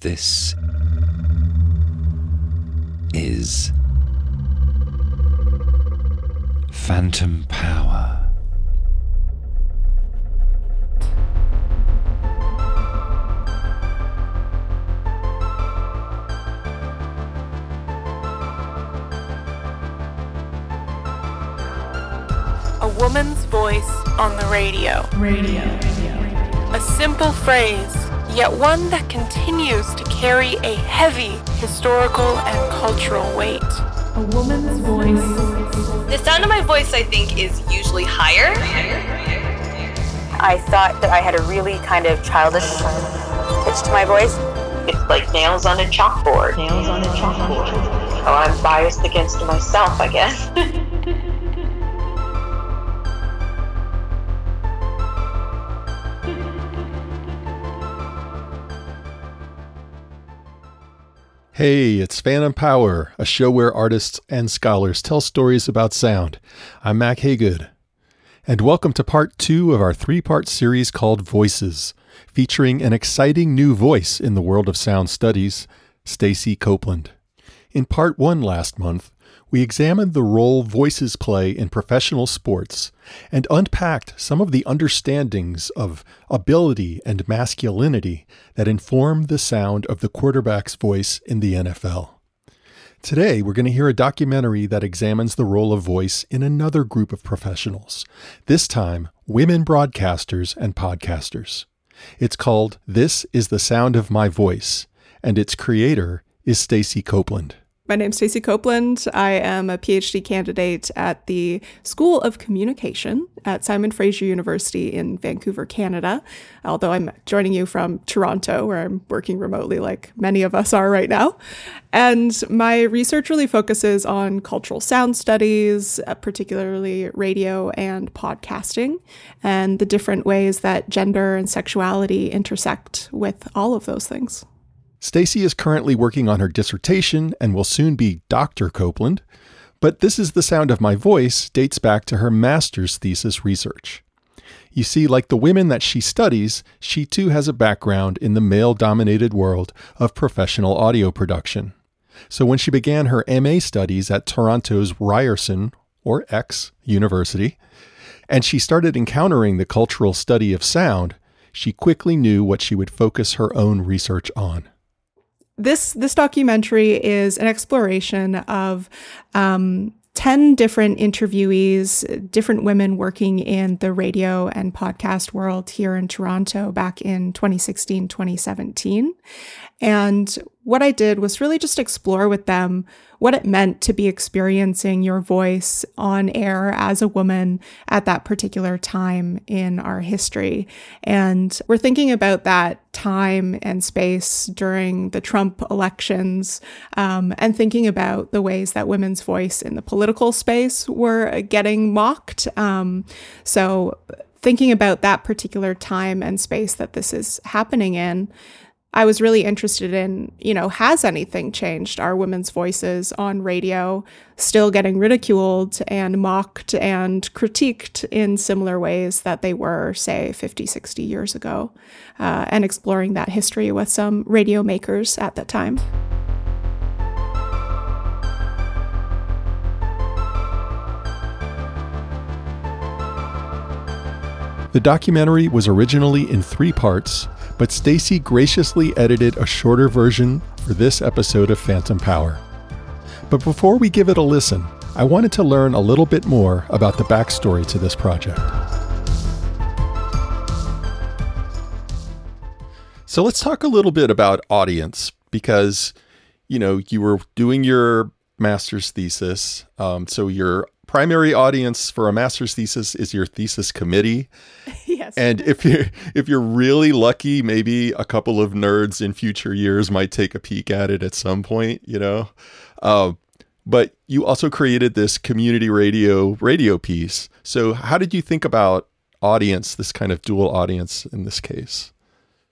This is Phantom Power. A woman's voice on the radio. Radio. A simple phrase, yet one that continues to carry a heavy historical and cultural weight. A woman's voice. The sound of my voice, I think, is usually higher. I thought that I had a really kind of childish pitch to my voice. It's like nails on a chalkboard. Nails on a chalkboard. Oh, I'm biased against myself, I guess. Hey, it's Phantom Power, a show where artists and scholars tell stories about sound. I'm Mack Hagood. And welcome to part two of our three part series called Voices, featuring an exciting new voice in the world of sound studies, Stacey Copeland. In part one last month, we examined the role voices play in professional sports and unpacked some of the understandings of ability and masculinity that inform the sound of the quarterback's voice in the NFL. Today, we're going to hear a documentary that examines the role of voice in another group of professionals, this time, women broadcasters and podcasters. It's called This is the Sound of My Voice, and its creator is Stacey Copeland. My name's Stacey Copeland. I am a PhD candidate at the School of Communication at Simon Fraser University in Vancouver, Canada. Although I'm joining you from Toronto, where I'm working remotely, like many of us are right now. And my research really focuses on cultural sound studies, uh, particularly radio and podcasting, and the different ways that gender and sexuality intersect with all of those things. Stacey is currently working on her dissertation and will soon be Dr. Copeland, but This is the Sound of My Voice dates back to her master's thesis research. You see, like the women that she studies, she too has a background in the male dominated world of professional audio production. So when she began her MA studies at Toronto's Ryerson, or X, University, and she started encountering the cultural study of sound, she quickly knew what she would focus her own research on this this documentary is an exploration of um, 10 different interviewees, different women working in the radio and podcast world here in Toronto back in 2016, 2017. And what I did was really just explore with them what it meant to be experiencing your voice on air as a woman at that particular time in our history. And we're thinking about that time and space during the Trump elections um, and thinking about the ways that women's voice in the political space were getting mocked. Um, so, thinking about that particular time and space that this is happening in. I was really interested in, you know, has anything changed? Are women's voices on radio still getting ridiculed and mocked and critiqued in similar ways that they were, say, 50, 60 years ago? Uh, and exploring that history with some radio makers at that time. The documentary was originally in three parts but Stacey graciously edited a shorter version for this episode of Phantom Power. But before we give it a listen, I wanted to learn a little bit more about the backstory to this project. So let's talk a little bit about audience because, you know, you were doing your master's thesis. Um, so your primary audience for a master's thesis is your thesis committee. yes. And if you if you're really lucky, maybe a couple of nerds in future years might take a peek at it at some point, you know. Uh, but you also created this community radio radio piece. So how did you think about audience, this kind of dual audience in this case?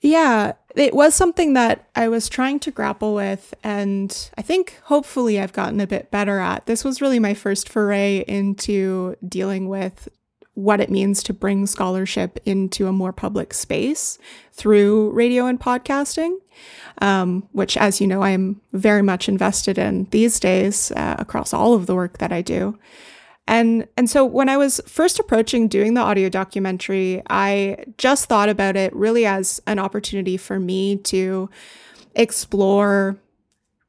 Yeah, it was something that I was trying to grapple with, and I think hopefully I've gotten a bit better at. This was really my first foray into dealing with what it means to bring scholarship into a more public space through radio and podcasting, um, which, as you know, I am very much invested in these days uh, across all of the work that I do. And and so when I was first approaching doing the audio documentary, I just thought about it really as an opportunity for me to explore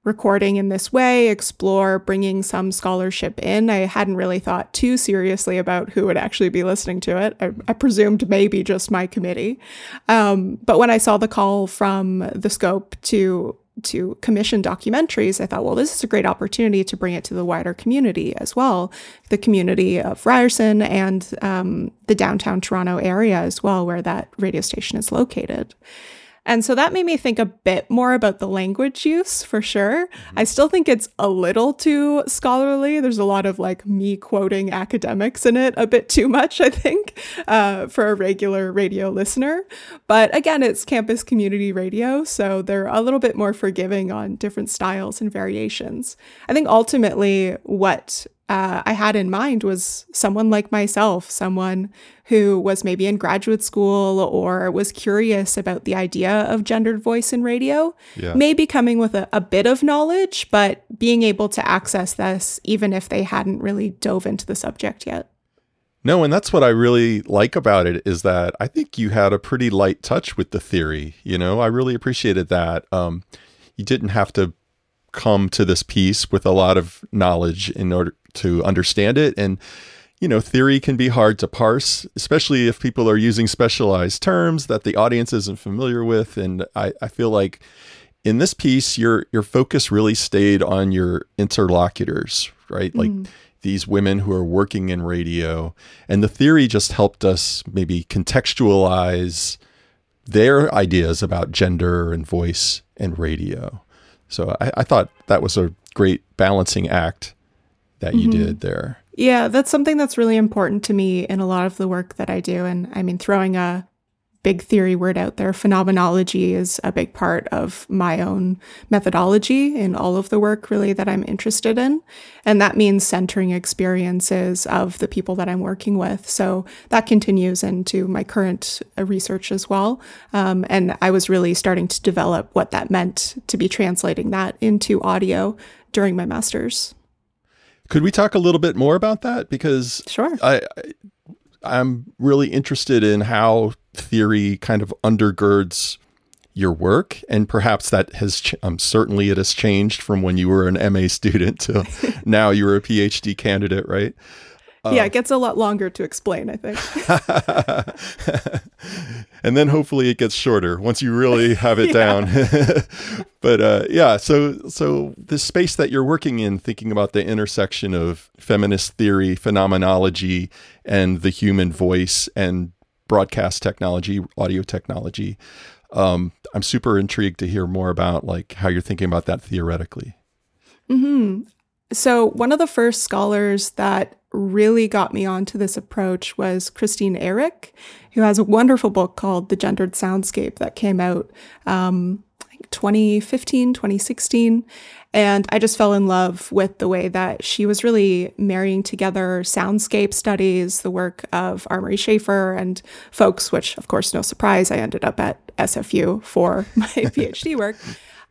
recording in this way, explore bringing some scholarship in. I hadn't really thought too seriously about who would actually be listening to it. I, I presumed maybe just my committee. Um, but when I saw the call from the scope to to commission documentaries, I thought, well, this is a great opportunity to bring it to the wider community as well, the community of Ryerson and um, the downtown Toronto area as well, where that radio station is located. And so that made me think a bit more about the language use for sure. Mm-hmm. I still think it's a little too scholarly. There's a lot of like me quoting academics in it, a bit too much, I think, uh, for a regular radio listener. But again, it's campus community radio, so they're a little bit more forgiving on different styles and variations. I think ultimately what uh, I had in mind was someone like myself, someone who was maybe in graduate school or was curious about the idea of gendered voice in radio, yeah. maybe coming with a, a bit of knowledge, but being able to access this even if they hadn't really dove into the subject yet. No, and that's what I really like about it is that I think you had a pretty light touch with the theory. You know, I really appreciated that. Um, you didn't have to come to this piece with a lot of knowledge in order to understand it. And, you know, theory can be hard to parse, especially if people are using specialized terms that the audience isn't familiar with. And I, I feel like in this piece, your your focus really stayed on your interlocutors, right? Like mm. these women who are working in radio. And the theory just helped us maybe contextualize their ideas about gender and voice and radio. So I, I thought that was a great balancing act that you mm-hmm. did there. Yeah, that's something that's really important to me in a lot of the work that I do. And I mean, throwing a big theory word out there, phenomenology is a big part of my own methodology in all of the work really that I'm interested in. And that means centering experiences of the people that I'm working with. So that continues into my current uh, research as well. Um, and I was really starting to develop what that meant to be translating that into audio during my master's. Could we talk a little bit more about that? Because sure, I, I am really interested in how theory kind of undergirds your work, and perhaps that has ch- um, certainly it has changed from when you were an MA student to now you're a PhD candidate, right? Uh, yeah, it gets a lot longer to explain, I think. and then hopefully it gets shorter once you really have it down. but uh, yeah, so so the space that you're working in, thinking about the intersection of feminist theory, phenomenology, and the human voice, and broadcast technology, audio technology. Um, I'm super intrigued to hear more about like how you're thinking about that theoretically. Hmm. So one of the first scholars that really got me onto this approach was Christine Ehrick, who has a wonderful book called The Gendered Soundscape that came out um, 2015, 2016. And I just fell in love with the way that she was really marrying together soundscape studies, the work of R. Murray Schafer and folks, which, of course, no surprise, I ended up at SFU for my PhD work.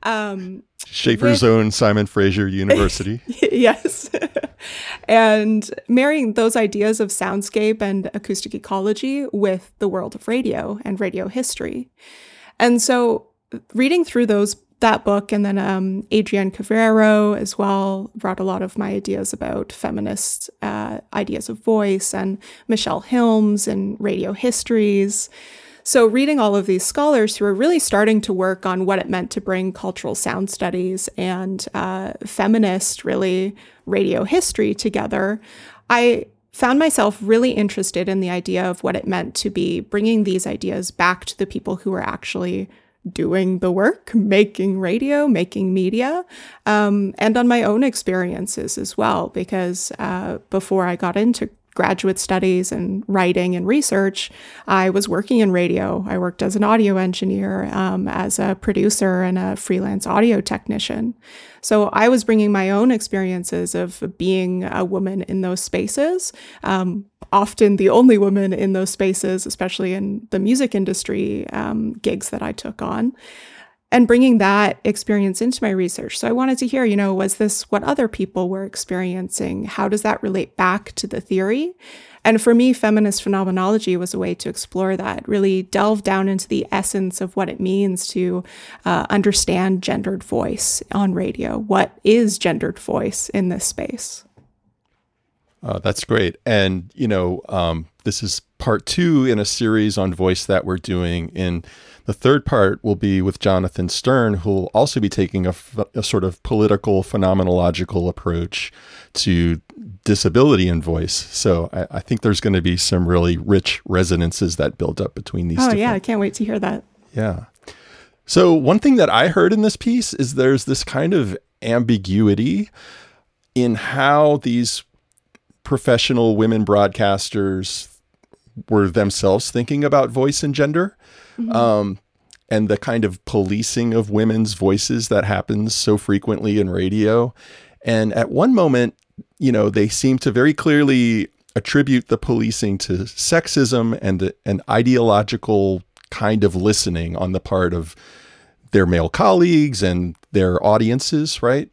Um, Schafer's with, own Simon Fraser University. yes. and marrying those ideas of soundscape and acoustic ecology with the world of radio and radio history. And so reading through those that book and then um, Adriana Cavarero as well brought a lot of my ideas about feminist uh, ideas of voice and Michele Hilmes and radio histories. So, reading all of these scholars who are really starting to work on what it meant to bring cultural sound studies and uh, feminist, really, radio history together, I found myself really interested in the idea of what it meant to be bringing these ideas back to the people who were actually doing the work, making radio, making media, um, and on my own experiences as well. Because uh, before I got into graduate studies and writing and research, I was working in radio. I worked as an audio engineer, um, as a producer, and a freelance audio technician. So I was bringing my own experiences of being a woman in those spaces, um, often the only woman in those spaces, especially in the music industry um, gigs that I took on and bringing that experience into my research. So I wanted to hear, you know, was this what other people were experiencing? How does that relate back to the theory? And for me, feminist phenomenology was a way to explore that, really delve down into the essence of what it means to uh, understand gendered voice on radio. What is gendered voice in this space? Uh, that's great. And, you know, um, this is part two in a series on voice that we're doing in the third part will be with Jonathan Sterne, who will also be taking a, a sort of political phenomenological approach to disability and voice. So I, I think there's going to be some really rich resonances that build up between these. Oh yeah, I can't wait to hear that. Yeah. So one thing that I heard in this piece is there's this kind of ambiguity in how these professional women broadcasters were themselves thinking about voice and gender. Mm-hmm. Um, and the kind of policing of women's voices that happens so frequently in radio. And at one moment, you know, they seem to very clearly attribute the policing to sexism and an ideological kind of listening on the part of their male colleagues and their audiences, right?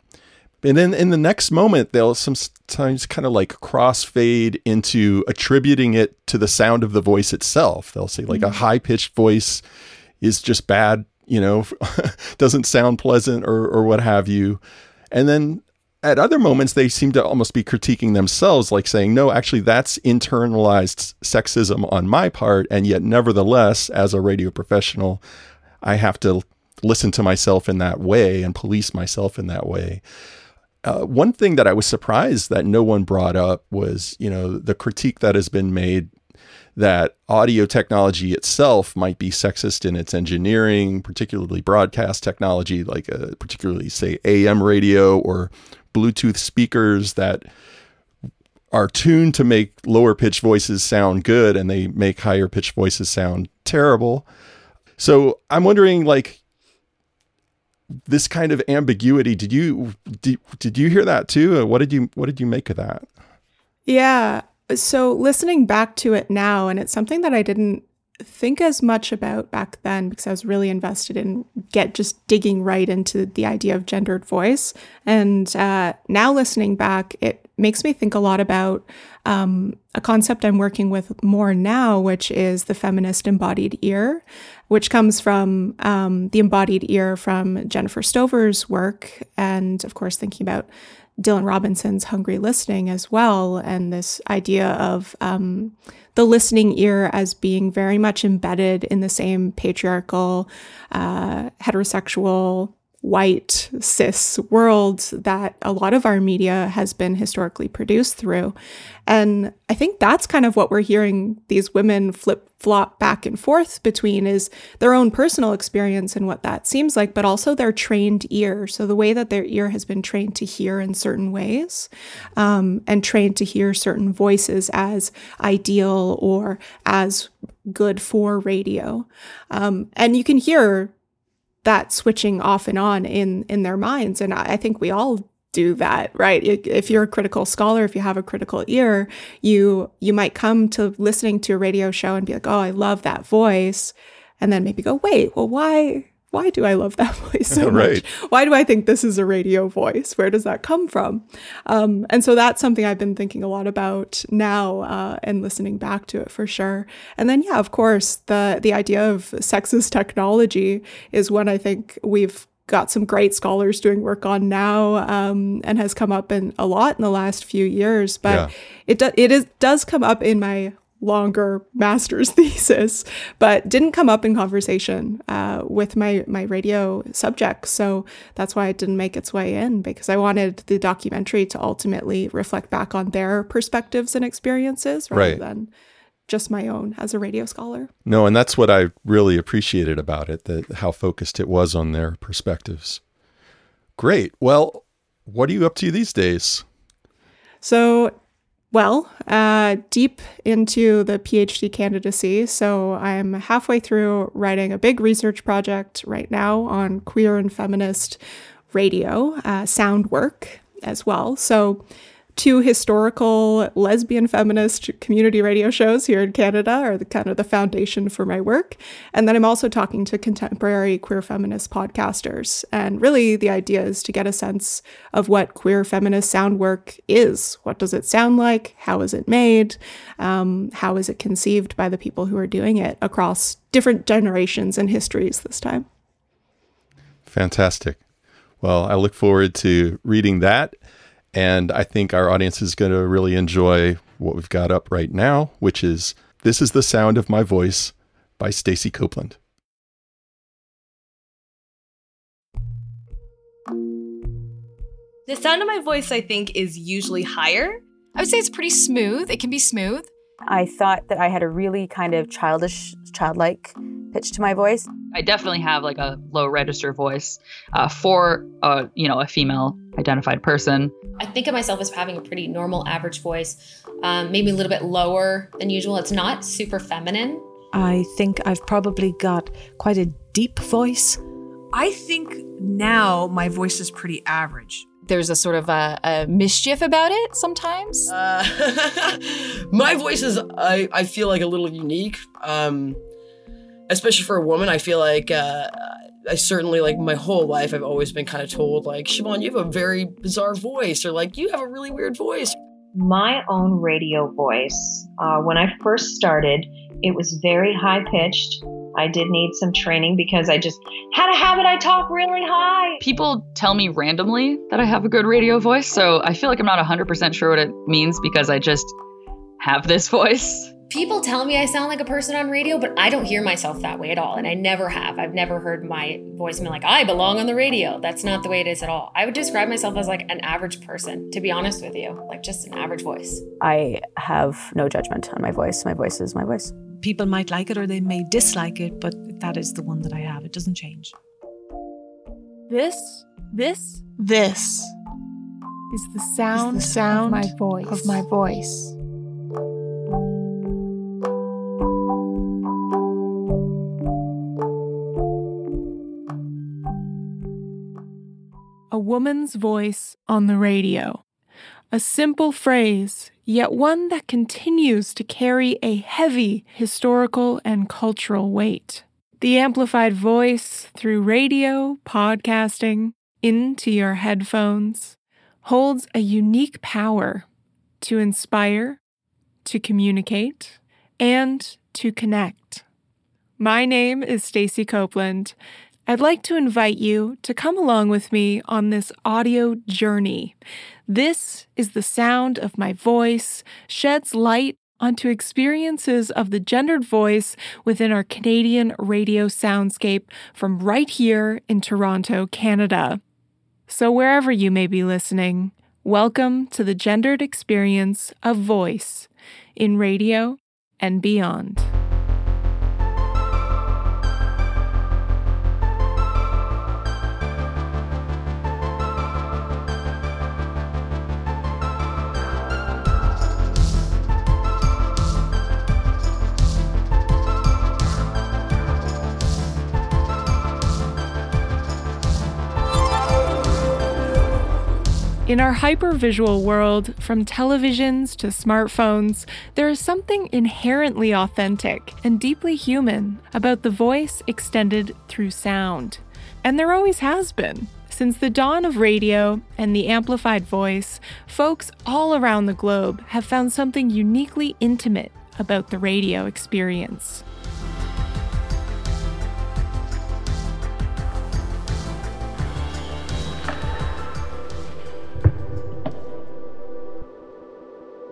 And then in the next moment, they'll sometimes kind of like crossfade into attributing it to the sound of the voice itself. They'll say like mm-hmm. a high pitched voice is just bad, you know, doesn't sound pleasant or or what have you. And then at other moments they seem to almost be critiquing themselves like saying no actually that's internalized sexism on my part and yet nevertheless as a radio professional i have to listen to myself in that way and police myself in that way uh, one thing that I was surprised that no one brought up was, you know, the critique that has been made that audio technology itself might be sexist in its engineering, particularly broadcast technology, like uh, particularly say AM radio or Bluetooth speakers that are tuned to make lower pitched voices sound good and they make higher pitched voices sound terrible. So I'm wondering, like, this kind of ambiguity. Did you did, did you hear that too? What did you what did you make of that? Yeah. So listening back to it now, and it's something that I didn't think as much about back then because I was really invested in get just digging right into the idea of gendered voice. And uh, now listening back, it makes me think a lot about um, a concept I'm working with more now, which is the feminist embodied ear, which comes from um, the embodied ear from Jennifer Stoever's work, and of course thinking about Dylan Robinson's Hungry Listening as well, and this idea of um, the listening ear as being very much embedded in the same patriarchal, uh, heterosexual, white, cis world that a lot of our media has been historically produced through. And I think that's kind of what we're hearing these women flip flop back and forth between is their own personal experience and what that seems like, but also their trained ear. So the way that their ear has been trained to hear in certain ways um, and trained to hear certain voices as ideal or as good for radio. Um, and you can hear that switching off and on in in their minds. And i think we all do that right? If you're a critical scholar if you have a critical ear you you might come to listening to a radio show and be like oh i love that voice. And then maybe go wait well why why do I love that voice so right. much? Why do I think this is a radio voice? Where does that come from? Um, and so that's something I've been thinking a lot about now uh, and listening back to it for sure. And then, yeah, of course, the the idea of sexist technology is one I think we've got some great scholars doing work on now um, and has come up in a lot in the last few years. But yeah. it do, it is does come up in my longer master's thesis, but didn't come up in conversation uh, with my my radio subjects. So that's why it didn't make its way in because I wanted the documentary to ultimately reflect back on their perspectives and experiences rather right. than just my own as a radio scholar. No, and that's what I really appreciated about it that how focused it was on their perspectives. Great. Well, what are you up to these days? So Well, uh, deep into the PhD candidacy. So I'm halfway through writing a big research project right now on queer and feminist radio, uh, sound work as well. So two historical lesbian feminist community radio shows here in Canada are the kind of the foundation for my work. And then I'm also talking to contemporary queer feminist podcasters. And really the idea is to get a sense of what queer feminist sound work is. What does it sound like? How is it made? Um, how is it conceived by the people who are doing it across different generations and histories this time? Fantastic. Well, I look forward to reading that and I think our audience is going to really enjoy what we've got up right now, which is This is the Sound of My Voice by Stacey Copeland. The sound of my voice, I think, is usually higher. I would say it's pretty smooth. It can be smooth. I thought that I had a really kind of childish, childlike pitch to my voice. I definitely have like a low register voice uh, for a you know a female identified person. I think of myself as having a pretty normal average voice, um, maybe a little bit lower than usual. It's not super feminine. I think I've probably got quite a deep voice. I think now my voice is pretty average. There's a sort of a, a mischief about it sometimes. Uh, my voice is, I, I feel like a little unique. Um, especially for a woman, I feel like uh, I certainly like my whole life I've always been kind of told like Siobhan, you have a very bizarre voice, or like you have a really weird voice. My own radio voice, uh, when I first started, it was very high pitched. I did need some training because I just had a habit. I talk really high. People tell me randomly that I have a good radio voice, so I feel like I'm not 100% sure what it means because I just have this voice people tell me I sound like a person on radio, but I don't hear myself that way at all. And I never have. I've never heard my voice be like, I belong on the radio. That's not the way it is at all. I would describe myself as like an average person, to be honest with you, like just an average voice. I have no judgment on my voice. My voice is my voice. People might like it or they may dislike it, but that is the one that I have. It doesn't change. This, this, this is the sound, is the sound of my voice. Of my voice. A woman's voice on the radio. A simple phrase, yet one that continues to carry a heavy historical and cultural weight. The amplified voice through radio, podcasting, into your headphones holds a unique power to inspire, to communicate, and to connect. My name is Stacey Copeland, I'd like to invite you to come along with me on this audio journey. This is the sound of my voice, sheds light onto experiences of the gendered voice within our Canadian radio soundscape from right here in Toronto, Canada. So, wherever you may be listening, welcome to the gendered experience of voice in radio and beyond. In our hypervisual world, from televisions to smartphones, there is something inherently authentic and deeply human about the voice extended through sound. And there always has been. Since the dawn of radio and the amplified voice, folks all around the globe have found something uniquely intimate about the radio experience.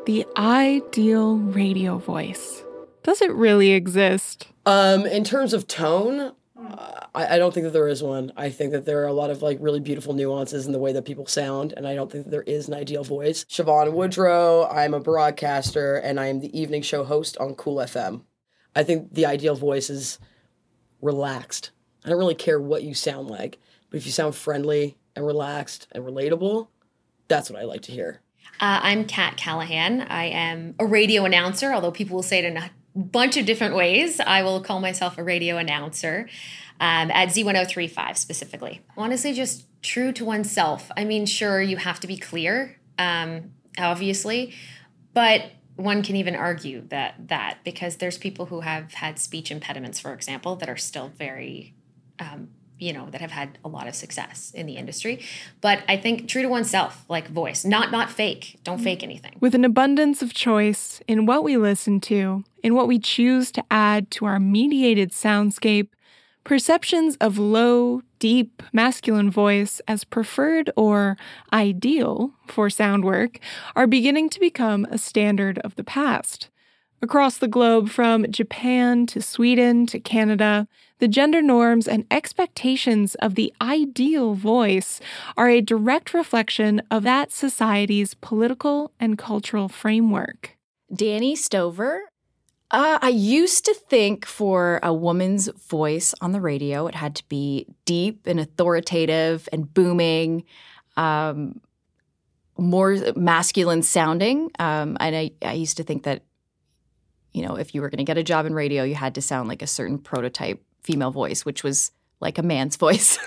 The ideal radio voice. Does it really exist? Um, in terms of tone, uh, I, I, don't think that there is one. I think that there are a lot of like really beautiful nuances in the way that people sound, and I don't think that there is an ideal voice. Siobhan Woodrow, I'm a broadcaster, and I am the evening show host on Cool FM. I think the ideal voice is relaxed. I don't really care what you sound like, but if you sound friendly and relaxed and relatable, that's what I like to hear. Uh, I'm Kat Callahan. I am a radio announcer, although people will say it in a bunch of different ways. I will call myself a radio announcer um, at Z1035 specifically. Honestly, just true to oneself. I mean, sure, you have to be clear, um, obviously, but one can even argue that that because there's people who have had speech impediments, for example, that are still very um, you know that have had a lot of success in the industry. But i think true to oneself like voice not not fake. Don't mm-hmm. fake anything. With an abundance of choice in what we listen to, in what we choose to add to our mediated soundscape, perceptions of low, deep, masculine voice as preferred or ideal for sound work are beginning to become a standard of the past. Across the globe, from Japan to Sweden to Canada, the gender norms and expectations of the ideal voice are a direct reflection of that society's political and cultural framework. Danny Stover. Uh, I used to think for a woman's voice on the radio, it had to be deep and authoritative and booming, um, more masculine sounding. Um, and I, I used to think that, you know, if you were going to get a job in radio, you had to sound like a certain prototype female voice, which was like a man's voice,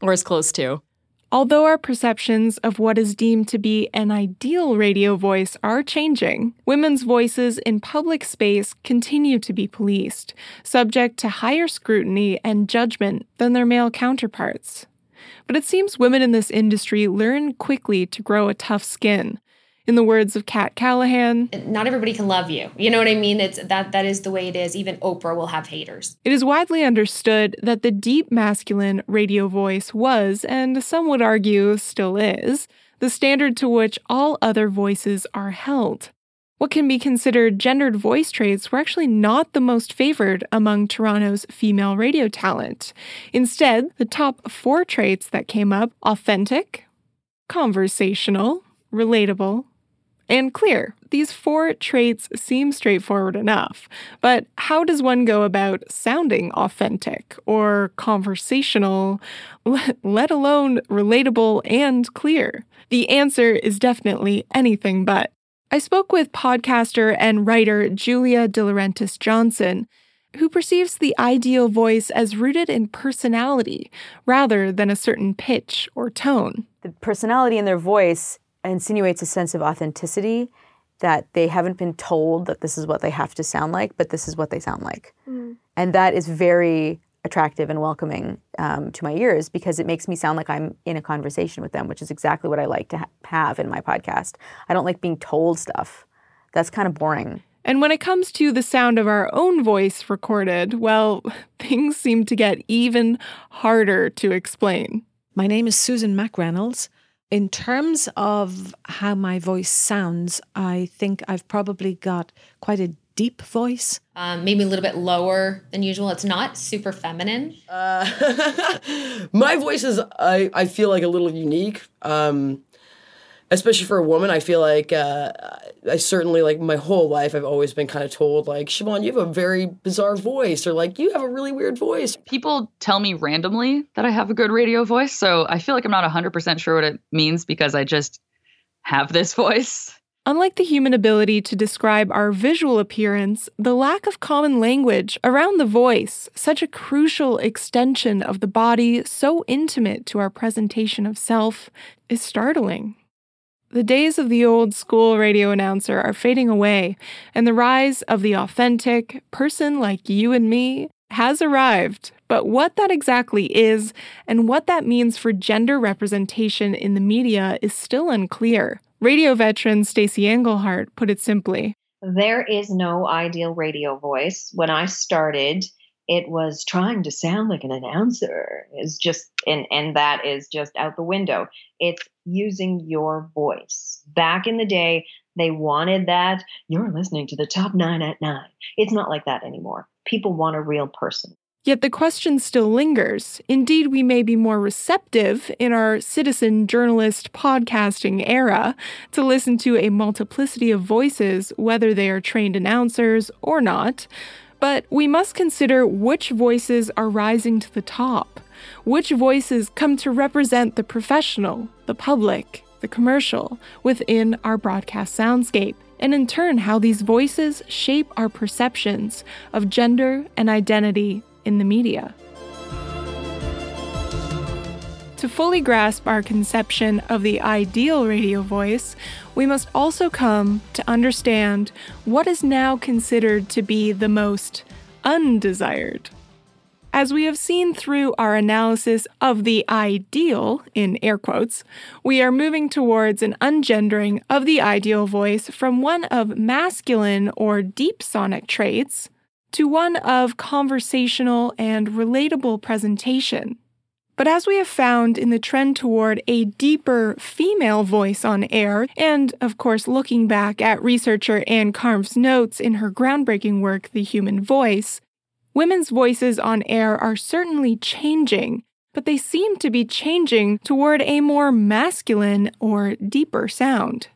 or as close to. Although our perceptions of what is deemed to be an ideal radio voice are changing, women's voices in public space continue to be policed, subject to higher scrutiny and judgment than their male counterparts. But it seems women in this industry learn quickly to grow a tough skin. In the words of Kat Callahan, not everybody can love you. You know what i mean? It's that that is the way it is. Even oprah will have haters. It is widely understood that the deep masculine radio voice was, and some would argue still is, the standard to which all other voices are held. What can be considered gendered voice traits were actually not the most favored among Toronto's female radio talent. Instead, the top four traits that came up authentic, conversational, relatable, and clear. These four traits seem straightforward enough, but how does one go about sounding authentic or conversational, let, alone relatable and clear? The answer is definitely anything but. I spoke with podcaster and writer Julia De Laurentiis Johnson, who perceives the ideal voice as rooted in personality rather than a certain pitch or tone. The personality in their voice insinuates a sense of authenticity that they haven't been told that this is what they have to sound like, but this is what they sound like. And that is very attractive and welcoming um, to my ears because it makes me sound like I'm in a conversation with them, which is exactly what I like to ha- have in my podcast. I don't like being told stuff. That's kind of boring. And when it comes to the sound of our own voice recorded, well, things seem to get even harder to explain. My name is Susan McReynolds. In terms of how my voice sounds, I think I've probably got quite a deep voice. um, maybe a little bit lower than usual it's not super feminine My voice is, I, I feel like a little unique. Um, especially for a woman, I feel like uh, I certainly like my whole life I've always been kind of told like Siobhan, you have a very bizarre voice, or like you have a really weird voice. People tell me randomly that I have a good radio voice, so I feel like I'm not 100% sure what it means because I just have this voice. Unlike the human ability to describe our visual appearance, the lack of common language around the voice, such a crucial extension of the body so intimate to our presentation of self, is startling. The days of the old school radio announcer are fading away, and the rise of the authentic person like you and me has arrived. But what that exactly is and what that means for gender representation in the media is still unclear. Radio veteran Stacey Englehart put it simply. There is no ideal radio voice. When I started, it was trying to sound like an announcer. Is just and and that is just out the window. It's using your voice. Back in the day, they wanted that. You're listening to the top nine at nine. It's not like that anymore. People want a real person. Yet the question still lingers. Indeed, we may be more receptive in our citizen journalist podcasting era to listen to a multiplicity of voices, whether they are trained announcers or not. But we must consider which voices are rising to the top, which voices come to represent the professional, the public, the commercial, within our broadcast soundscape, and in turn, how these voices shape our perceptions of gender and identity in the media. To fully grasp our conception of the ideal radio voice, we must also come to understand what is now considered to be the most undesired. As we have seen through our analysis of the ideal, in air quotes, we are moving towards an ungendering of the ideal voice from one of masculine or deep sonic traits to one of conversational and relatable presentation. But as we have found in the trend toward a deeper female voice on air, and of course looking back at researcher Anne Karpf's notes in her groundbreaking work, The Human Voice, women's voices on air are certainly changing, but they seem to be changing toward a more masculine or deeper sound.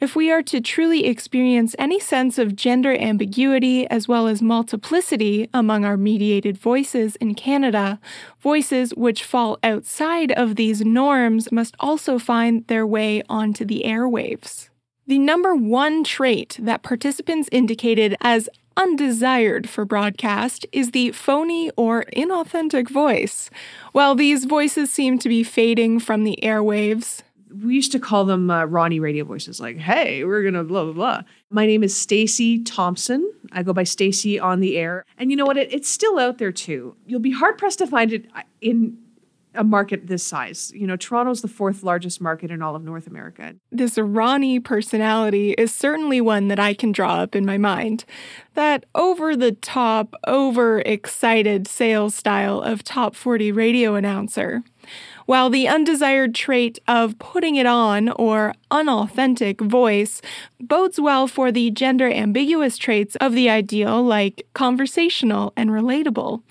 If we are to truly experience any sense of gender ambiguity as well as multiplicity among our mediated voices in Canada, voices which fall outside of these norms must also find their way onto the airwaves. The number one trait that participants indicated as undesired for broadcast is the phony or inauthentic voice. While these voices seem to be fading from the airwaves, we used to call them uh, Ronnie radio voices, like, hey, we're gonna blah blah blah. My name is Stacy Thompson. I go by Stacy on the air. And you know what? It, it's still out there too. You'll be hard pressed to find it uh, in a market this size. You know, Toronto's the fourth largest market in all of North America. This Ronnie personality is certainly one that I can draw up in my mind. That over the top, over excited sales style of top 40 radio announcer while the undesired trait of putting it on or unauthentic voice bodes well for the gender ambiguous traits of the ideal, like conversational and relatable.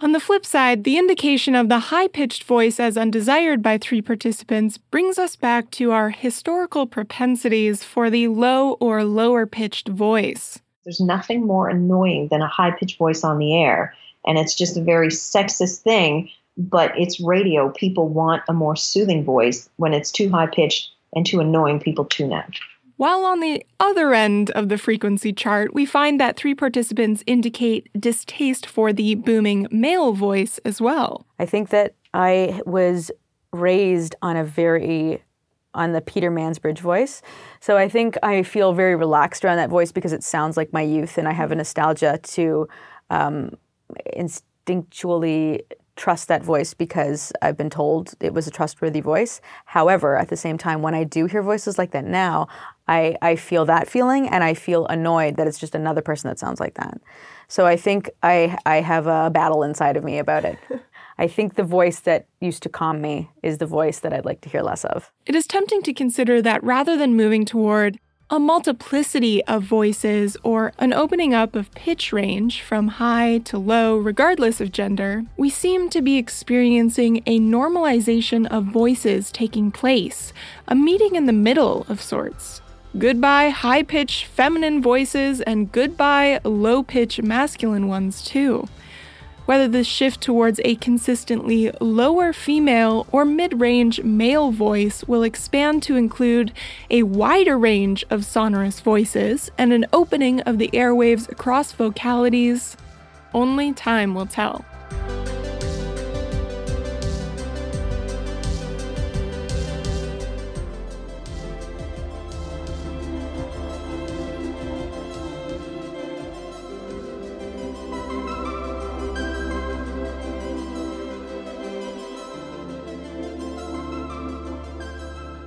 On the flip side, the indication of the high pitched voice as undesired by three participants brings us back to our historical propensities for the low or lower pitched voice. There's nothing more annoying than a high pitched voice on the air. And it's just a very sexist thing but it's radio. People want a more soothing voice. When it's too high pitched and too annoying, people tune out. While on the other end of the frequency chart, we find that three participants indicate distaste for the booming male voice as well. I think that I was raised on a very on the Peter Mansbridge voice. So I think I feel very relaxed around that voice because it sounds like my youth and I have a nostalgia to um, instinctually trust that voice because I've been told it was a trustworthy voice. However, at the same time, when I do hear voices like that now, I, I feel that feeling and I feel annoyed that it's just another person that sounds like that. So I think I, I have a battle inside of me about it. I think the voice that used to calm me is the voice that I'd like to hear less of. It is tempting to consider that rather than moving toward a multiplicity of voices or an opening up of pitch range from high to low, regardless of gender, we seem to be experiencing a normalization of voices taking place, a meeting in the middle of sorts. Goodbye high pitched feminine voices and goodbye low pitched masculine ones, too whether the shift towards a consistently lower female or mid range male voice will expand to include a wider range of sonorous voices and an opening of the airwaves across vocalities, only time will tell.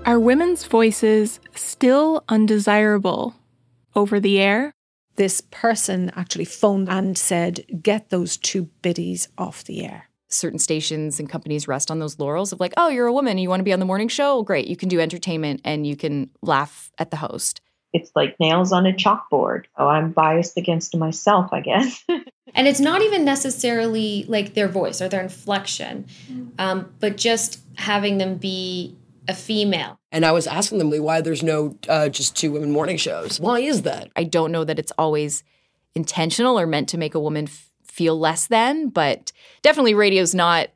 Are women's voices still undesirable over the air? This person actually phoned and said, get those two biddies off the air. Certain stations and companies rest on those laurels of like, oh, you're a woman, you want to be on the morning show? Great, you can do entertainment and you can laugh at the host. It's like nails on a chalkboard. Oh, I'm biased against myself, I guess. and it's not even necessarily like their voice or their inflection, um, but just having them be a female. And I was asking them why there's no uh, just two women morning shows. Why is that? I don't know that it's always intentional or meant to make a woman f- feel less than, but definitely radio's not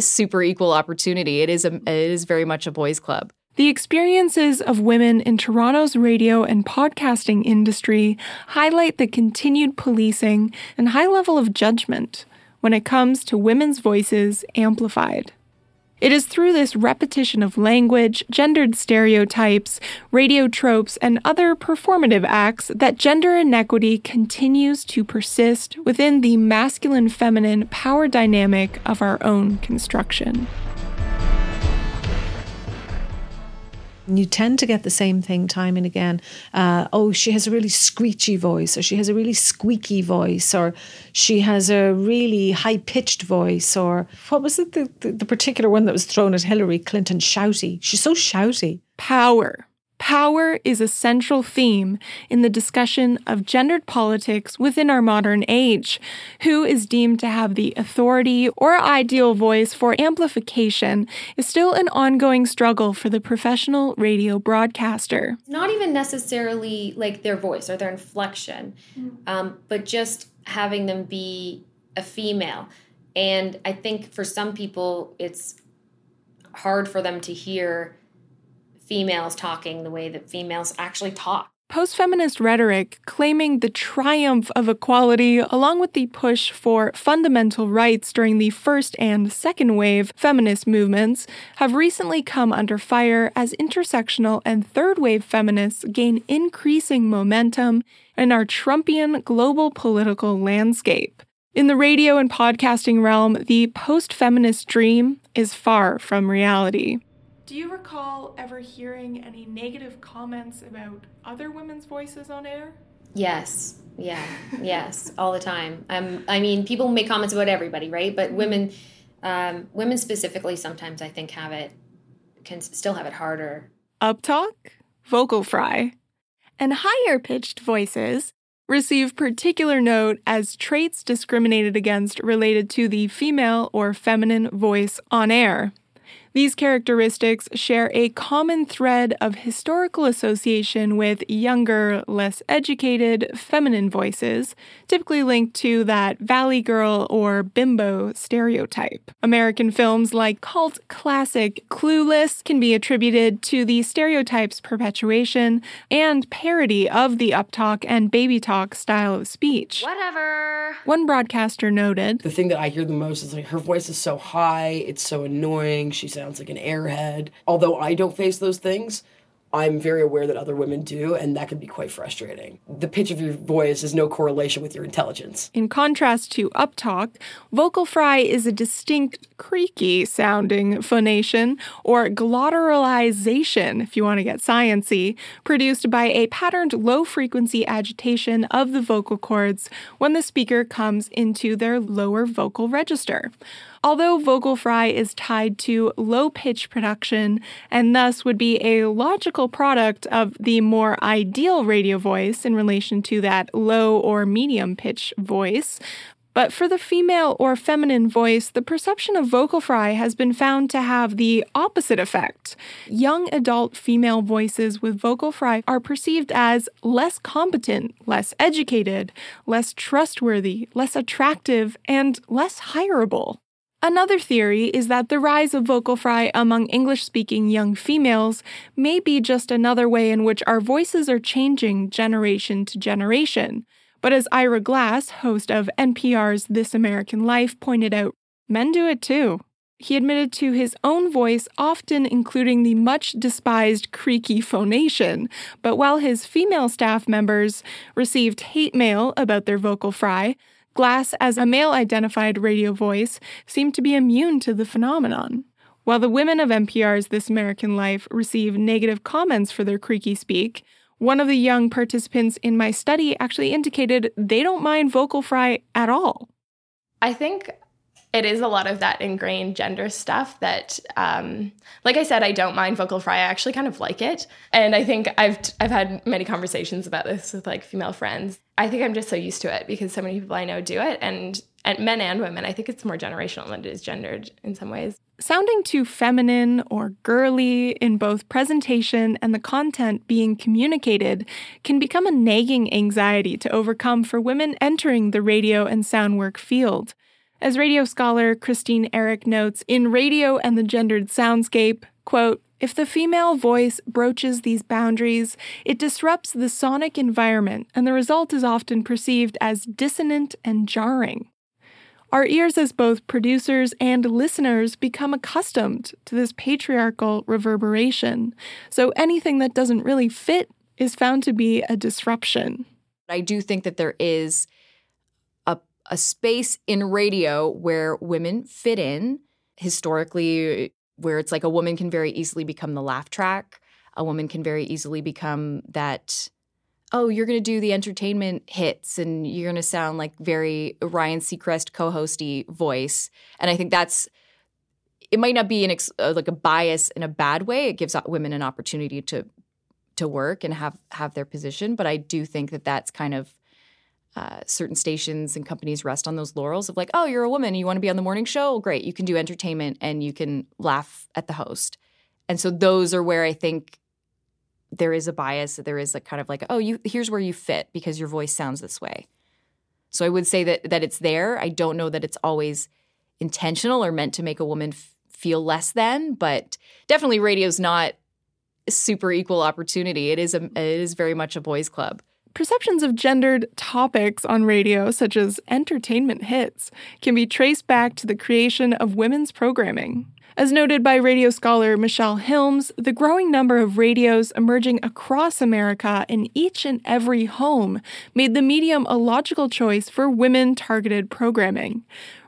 super equal opportunity. It is a it is very much a boys club. The experiences of women in Toronto's radio and podcasting industry highlight the continued policing and high level of judgment when it comes to women's voices amplified. It is through this repetition of language, gendered stereotypes, radio tropes, and other performative acts that gender inequity continues to persist within the masculine feminine power dynamic of our own construction. You tend to get the same thing time and again. Uh, oh, she has a really screechy voice, or she has a really squeaky voice, or she has a really high pitched voice, or what was it, the, the, the particular one that was thrown at Hillary Clinton? Shouty. She's so shouty. Power. Power is a central theme in the discussion of gendered politics within our modern age. Who is deemed to have the authority or ideal voice for amplification is still an ongoing struggle for the professional radio broadcaster. Not even necessarily like their voice or their inflection, um, but just having them be a female. And I think for some people, it's hard for them to hear females talking the way that females actually talk. Post feminist rhetoric claiming the triumph of equality, along with the push for fundamental rights during the first and second wave feminist movements, have recently come under fire as intersectional and third wave feminists gain increasing momentum in our Trumpian global political landscape. In the radio and podcasting realm, the post feminist dream is far from reality. Do you recall ever hearing any negative comments about other women's voices on air? Yes. Yeah. yes. All the time. Um, I mean, people make comments about everybody, right? But women, um, women specifically, sometimes I think have it can still have it harder. Uptalk, vocal fry, and higher pitched voices receive particular note as traits discriminated against related to the female or feminine voice on air. These characteristics share a common thread of historical association with younger, less educated, feminine voices, typically linked to that valley girl or bimbo stereotype. American films like cult classic Clueless can be attributed to the stereotype's perpetuation and parody of the uptalk and baby talk style of speech. Whatever. One broadcaster noted The thing that I hear the most is like her voice is so high, it's so annoying, she sounds like an airhead. Although I don't face those things, I'm very aware that other women do, and that can be quite frustrating. The pitch of your voice is no correlation with your intelligence. In contrast to uptalk, vocal fry is a distinct creaky sounding phonation or glottalization, if you want to get sciency, produced by a patterned low frequency agitation of the vocal cords when the speaker comes into their lower vocal register. Although vocal fry is tied to low pitch production and thus would be a logical product of the more ideal radio voice in relation to that low or medium pitch voice, but for the female or feminine voice, the perception of vocal fry has been found to have the opposite effect. Young adult female voices with vocal fry are perceived as less competent, less educated, less trustworthy, less attractive, and less hireable. Another theory is that the rise of vocal fry among English speaking young females may be just another way in which our voices are changing generation to generation. But as Ira Glass, host of NPR's This American Life, pointed out, men do it too. He admitted to his own voice often including the much despised creaky phonation, but while his female staff members received hate mail about their vocal fry, Glass, as a male identified radio voice, seemed to be immune to the phenomenon. While the women of NPR's This American Life receive negative comments for their creaky speak, one of the young participants in my study actually indicated they don't mind vocal fry at all. I think it is a lot of that ingrained gender stuff that um, like i said i don't mind vocal fry. I actually kind of like it. And i think i've i've had many conversations about this with like female friends. I think i'm just so used to it because so many people i know do it. And and men and women i think it's more generational than it is gendered in some ways. Sounding too feminine or girly in both presentation and the content being communicated can become a nagging anxiety to overcome for women entering the radio and sound work field. As radio scholar Christine Ehrick notes in Radio and the Gendered Soundscape, quote, If the female voice broaches these boundaries, it disrupts the sonic environment, and the result is often perceived as dissonant and jarring. Our ears, as both producers and listeners, become accustomed to this patriarchal reverberation, so anything that doesn't really fit is found to be a disruption. I do think that there is a, space in radio where women fit in. Historically, where it's like a woman can very easily become the laugh track. A woman can very easily become that, oh, you're going to do the entertainment hits and you're going to sound like very Ryan Seacrest co hosty voice. And I think that's, it might not be an ex, uh, like a bias in a bad way. It gives women an opportunity to to work and have have their position. But I do think that that's kind of uh, certain stations and companies rest on those laurels of like, oh, you're a woman, you want to be on the morning show, great, you can do entertainment and you can laugh at the host. And so those are where I think there is a bias. That there is a kind of like, oh, you here's where you fit because your voice sounds this way. So I would say that that it's there. I don't know that it's always intentional or meant to make a woman f- feel less than, but definitely radio's not super equal opportunity. It is a it is very much a boys club. Perceptions of gendered topics on radio, such as entertainment hits, can be traced back to the creation of women's programming. As noted by radio scholar Michele Hilmes, the growing number of radios emerging across America in each and every home made the medium a logical choice for women targeted programming.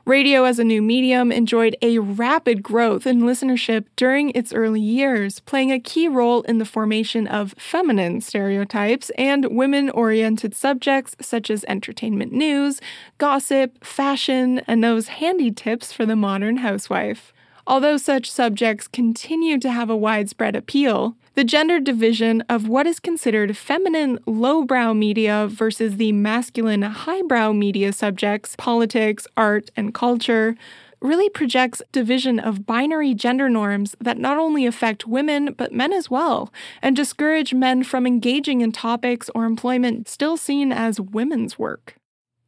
Radio as a new medium enjoyed a rapid growth in listenership during its early years, playing a key role in the formation of feminine stereotypes and women oriented subjects such as entertainment news, gossip, fashion, and those handy tips for the modern housewife. Although such subjects continue to have a widespread appeal, the gender division of what is considered feminine lowbrow media versus the masculine highbrow media subjects, politics, art, and culture, really projects division of binary gender norms that not only affect women but men as well and discourage men from engaging in topics or employment still seen as women's work.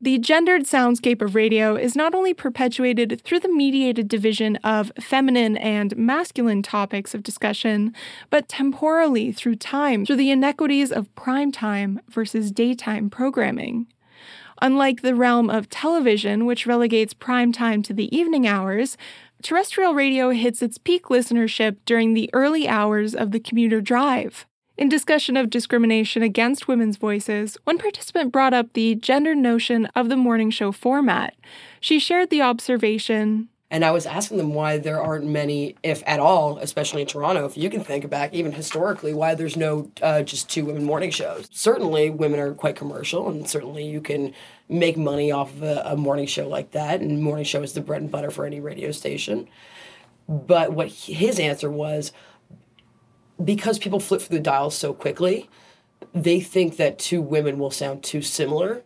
The gendered soundscape of radio is not only perpetuated through the mediated division of feminine and masculine topics of discussion, but temporally through time, through the inequities of prime time versus daytime programming. Unlike the realm of television, which relegates prime time to the evening hours, terrestrial radio hits its peak listenership during the early hours of the commuter drive. In discussion of discrimination against women's voices, one participant brought up the gender notion of the morning show format. She shared the observation. And I was asking them why there aren't many, if at all, especially in Toronto, if you can think back even historically, why there's no uh, just two women morning shows. Certainly, women are quite commercial, and certainly you can make money off of a, a morning show like that. And morning show is the bread and butter for any radio station. But what his answer was, because people flip through the dials so quickly, they think that two women will sound too similar.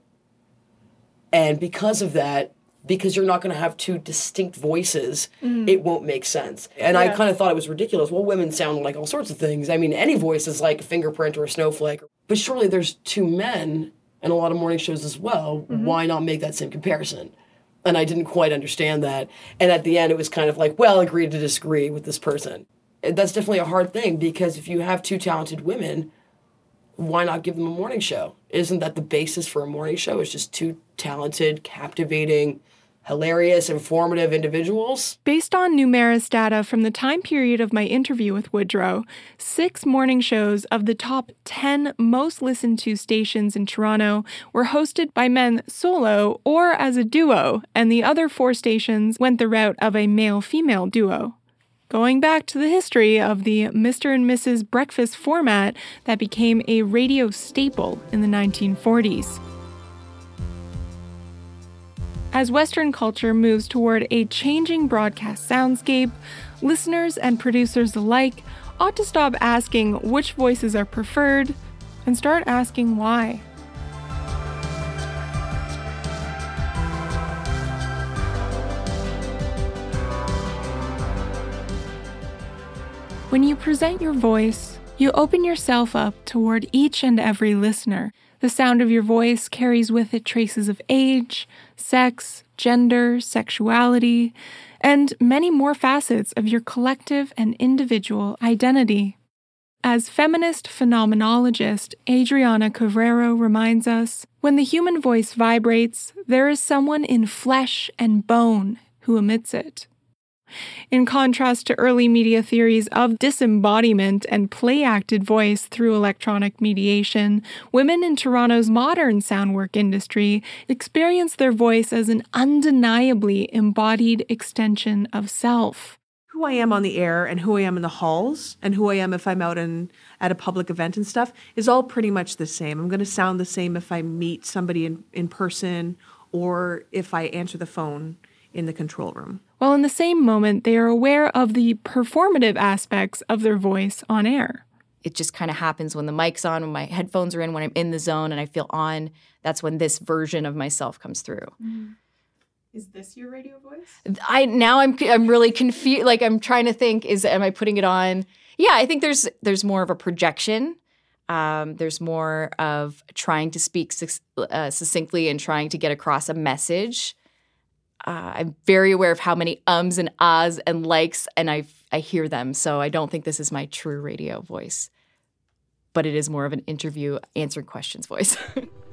And because of that, because you're not going to have two distinct voices, mm. it won't make sense. And yeah. I kind of thought it was ridiculous. Well, women sound like all sorts of things. I mean, any voice is like a fingerprint or a snowflake. But surely there's two men and a lot of morning shows as well. Mm-hmm. Why not make that same comparison? And I didn't quite understand that. And at the end, it was kind of like, well, agree to disagree with this person that's definitely a hard thing because if you have two talented women, why not give them a morning show? Isn't that the basis for a morning show? It's just two talented, captivating, hilarious, informative individuals? Based on Numeris data from the time period of my interview with Woodrow, six morning shows of the top 10 most listened to stations in Toronto were hosted by men solo or as a duo, and the other four stations went the route of a male female duo going back to the history of the Mr. and Mrs. Breakfast format that became a radio staple in the 1940s. As Western culture moves toward a changing broadcast soundscape, listeners and producers alike ought to stop asking which voices are preferred and start asking why. When you present your voice, you open yourself up toward each and every listener. The sound of your voice carries with it traces of age, sex, gender, sexuality, and many more facets of your collective and individual identity. As feminist phenomenologist Adriana Cavarero reminds us, when the human voice vibrates, there is someone in flesh and bone who emits it. In contrast to early media theories of disembodiment and play acted voice through electronic mediation, women in Toronto's modern sound work industry experience their voice as an undeniably embodied extension of self. Who I am on the air and who I am in the halls and who I am if I'm out in, at a public event and stuff is all pretty much the same. I'm going to sound the same if I meet somebody in, in person or if I answer the phone in the control room. While in the same moment, they are aware of the performative aspects of their voice on air. It just kind of happens when the mic's on, when my headphones are in, when I'm in the zone and I feel on. That's when this version of myself comes through. Mm-hmm. Is this your radio voice? I now I'm I'm really confused. Like I'm trying to think: is am I putting it on? Yeah, I think there's there's more of a projection. Um, there's more of trying to speak uh, succinctly and trying to get across a message uh, I'm very aware of how many ums and ahs and likes, and I I hear them. So I don't think this is my true radio voice, but it is more of an interview answering questions voice.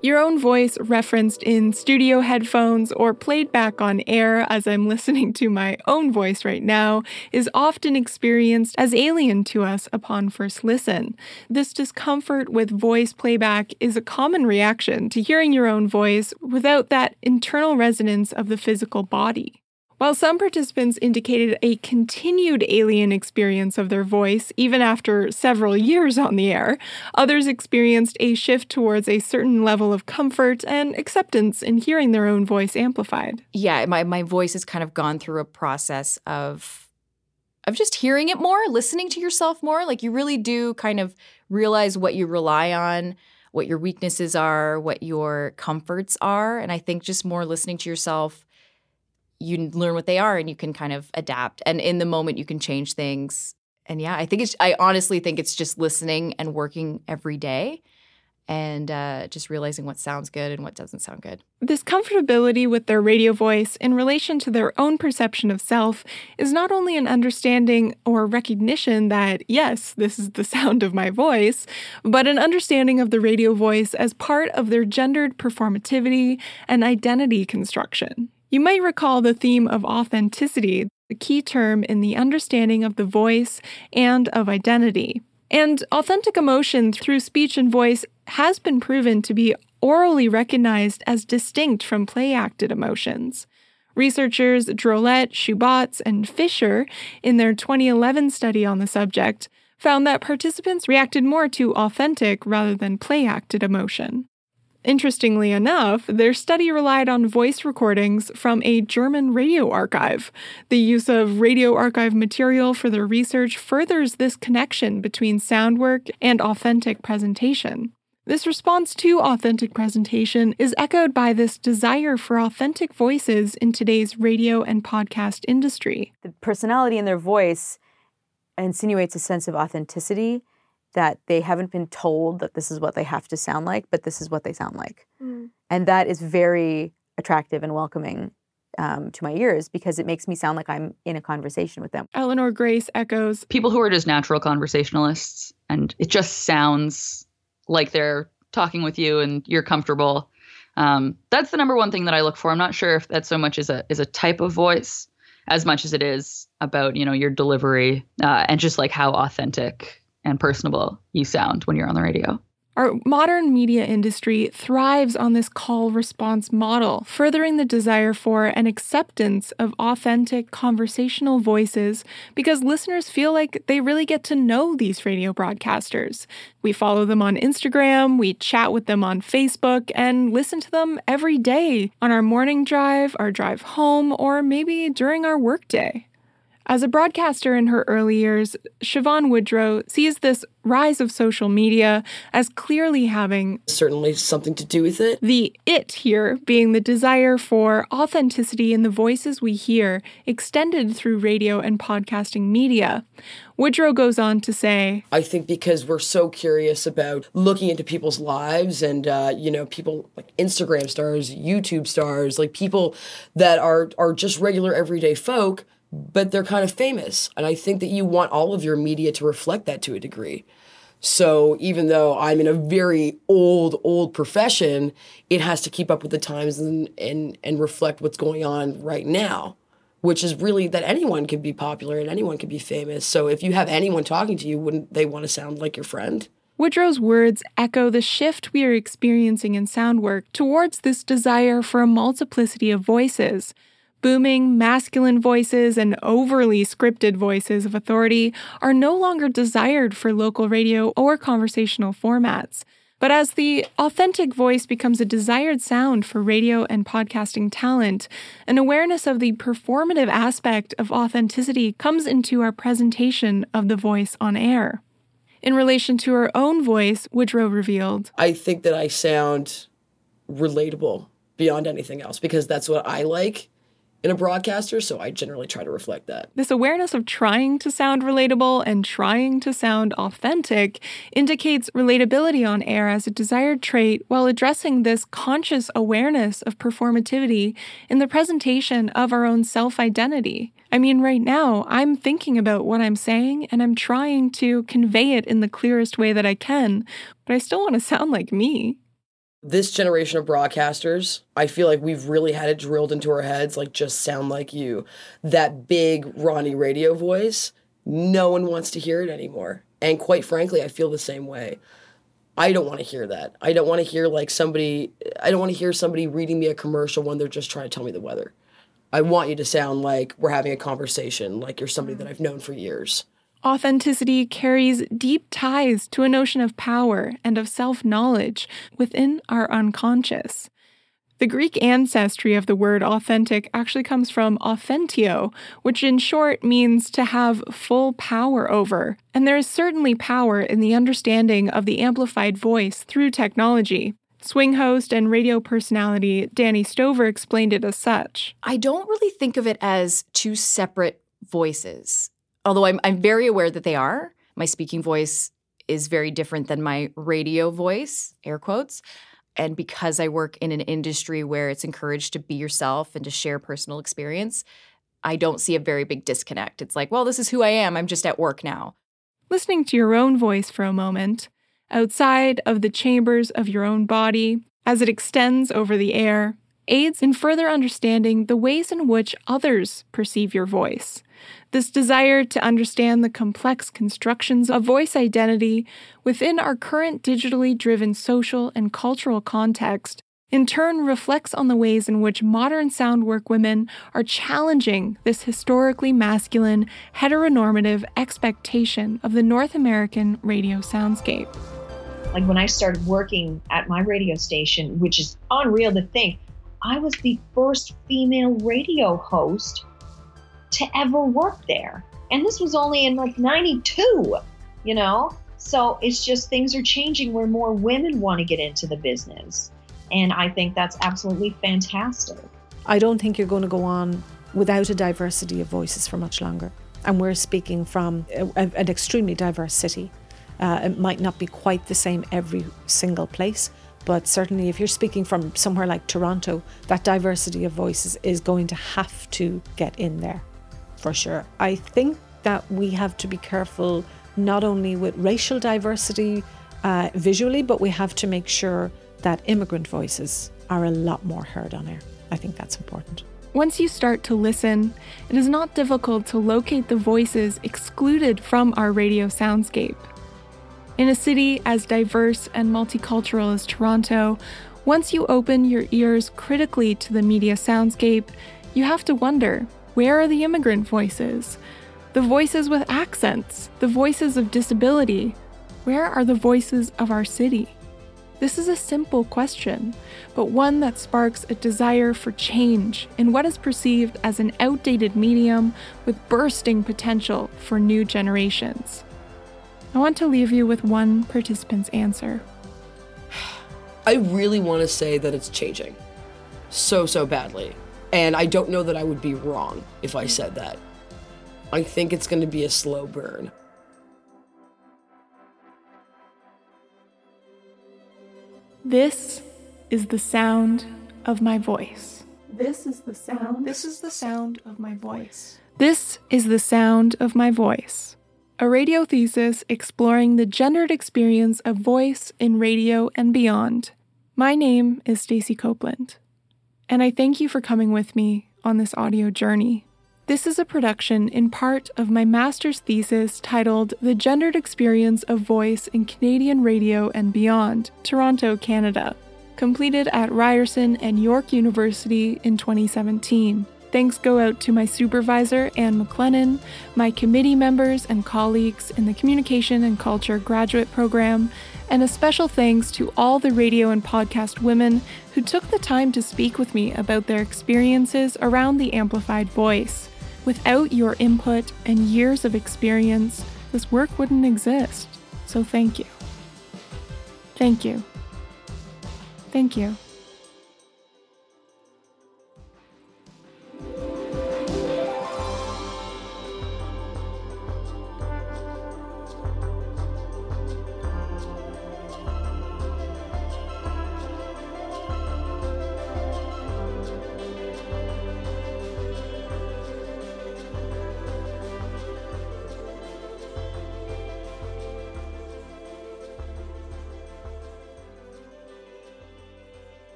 Your own voice referenced in studio headphones or played back on air as I'm listening to my own voice right now is often experienced as alien to us upon first listen. This discomfort with voice playback is a common reaction to hearing your own voice without that internal resonance of the physical body. While some participants indicated a continued alien experience of their voice even after several years on the air, others experienced a shift towards a certain level of comfort and acceptance in hearing their own voice amplified. Yeah, my, my voice has kind of gone through a process of of just hearing it more, listening to yourself more. Like you really do kind of realize what you rely on, what your weaknesses are, what your comforts are. And I think just more listening to yourself you learn what they are and you can kind of adapt. And in the moment, you can change things. And yeah, I think it's, I honestly think it's just listening and working every day and uh, just realizing what sounds good and what doesn't sound good. This comfortability with their radio voice in relation to their own perception of self is not only an understanding or recognition that, yes, this is the sound of my voice, but an understanding of the radio voice as part of their gendered performativity and identity construction. You might recall the theme of authenticity, the key term in the understanding of the voice and of identity. And authentic emotion through speech and voice has been proven to be orally recognized as distinct from play acted emotions. Researchers Drolet, Schubotz, and Fischer, in their 2011 study on the subject, found that participants reacted more to authentic rather than play acted emotion. Interestingly enough, their study relied on voice recordings from a German radio archive. The use of radio archive material for their research furthers this connection between sound work and authentic presentation. This response to authentic presentation is echoed by this desire for authentic voices in today's radio and podcast industry. The personality in their voice insinuates a sense of authenticity that they haven't been told that this is what they have to sound like, but this is what they sound like. Mm. And that is very attractive and welcoming um, to my ears because it makes me sound like I'm in a conversation with them. Eleanor Grace echoes people who are just natural conversationalists, and it just sounds like they're talking with you and you're comfortable. Um, that's the number one thing that I look for. I'm not sure if that so much is a is a type of voice as much as it is about you know your delivery uh, and just like how authentic and personable you sound when you're on the radio. Our modern media industry thrives on this call response model, furthering the desire for and acceptance of authentic conversational voices because listeners feel like they really get to know these radio broadcasters. We follow them on Instagram, we chat with them on Facebook, and listen to them every day on our morning drive, our drive home, or maybe during our workday. As a broadcaster in her early years, Siobhan Woodrow sees this rise of social media as clearly having certainly something to do with it. The it here being the desire for authenticity in the voices we hear extended through radio and podcasting media. Woodrow goes on to say I think because we're so curious about looking into people's lives and, uh, you know, people like Instagram stars, YouTube stars, like people that are, are just regular everyday folk but they're kind of famous. And I think that you want all of your media to reflect that to a degree. So even though I'm in a very old, old profession, it has to keep up with the times and, and, and reflect what's going on right now, which is really that anyone can be popular and anyone can be famous. So if you have anyone talking to you, wouldn't they want to sound like your friend? Woodrow's words echo the shift we are experiencing in sound work towards this desire for a multiplicity of voices Booming, masculine voices and overly scripted voices of authority are no longer desired for local radio or conversational formats. But as the authentic voice becomes a desired sound for radio and podcasting talent, an awareness of the performative aspect of authenticity comes into our presentation of the voice on air. In relation to her own voice, Woodrow revealed I think that I sound relatable beyond anything else because that's what I like in a broadcaster, so I generally try to reflect that. This awareness of trying to sound relatable and trying to sound authentic indicates relatability on air as a desired trait while addressing this conscious awareness of performativity in the presentation of our own self identity. I mean, right now, I'm thinking about what I'm saying and I'm trying to convey it in the clearest way that I can, but I still want to sound like me this generation of broadcasters, I feel like we've really had it drilled into our heads like just sound like you. That big Ronnie radio voice, no one wants to hear it anymore. And quite frankly, I feel the same way. I don't want to hear that. I don't want to hear like somebody I don't want to hear somebody reading me a commercial when they're just trying to tell me the weather. I want you to sound like we're having a conversation, like you're somebody that I've known for years. Authenticity carries deep ties to a notion of power and of self knowledge within our unconscious. The Greek ancestry of the word authentic actually comes from authentio, which in short means to have full power over. And there is certainly power in the understanding of the amplified voice through technology. Swing host and radio personality Danny Stover explained it as such. I don't really think of it as two separate voices although I'm, I'm very aware that they are. My speaking voice is very different than my radio voice, air quotes. And because I work in an industry where it's encouraged to be yourself and to share personal experience, I don't see a very big disconnect. It's like, well, this is who I am. I'm just at work now. Listening to your own voice for a moment, outside of the chambers of your own body, as it extends over the air, aids in further understanding the ways in which others perceive your voice. This desire to understand the complex constructions of voice identity within our current digitally driven social and cultural context in turn reflects on the ways in which modern sound work women are challenging this historically masculine, heteronormative expectation of the North American radio soundscape. Like when I started working at my radio station, which is unreal to think, I was the first female radio host to ever work there. And this was only in like 92, you know? So it's just things are changing where more women want to get into the business. And I think that's absolutely fantastic. I don't think you're going to go on without a diversity of voices for much longer. And we're speaking from a, a, an extremely diverse city. Uh, it might not be quite the same every single place, but certainly if you're speaking from somewhere like Toronto, that diversity of voices is going to have to get in there for sure. I think that we have to be careful not only with racial diversity uh, visually, but we have to make sure that immigrant voices are a lot more heard on air. I think that's important. Once you start to listen, it is not difficult to locate the voices excluded from our radio soundscape. In a city as diverse and multicultural as Toronto, once you open your ears critically to the media soundscape, you have to wonder where are the immigrant voices? The voices with accents? The voices of disability? Where are the voices of our city? This is a simple question, but one that sparks a desire for change in what is perceived as an outdated medium with bursting potential for new generations. I want to leave you with one participant's answer. I really want to say that it's changing so, so badly. And I don't know that I would be wrong if I said that. I think it's going to be a slow burn. This is the sound of my voice. This is the sound. This is the sound of my voice. This is the sound of my voice. A radio thesis exploring the gendered experience of voice in radio and beyond. My name is Stacey Copeland, and I thank you for coming with me on this audio journey. This is a production in part of my master's thesis titled The Gendered Experience of Voice in Canadian Radio and Beyond, Toronto, Canada, completed at Ryerson and York University in 2017. Thanks go out to my supervisor, Anne McLennan, my committee members and colleagues in the Communication and Culture graduate program, and a special thanks to all the radio and podcast women who took the time to speak with me about their experiences around the amplified voice. Without your input and years of experience, this work wouldn't exist. So thank you. Thank you. Thank you.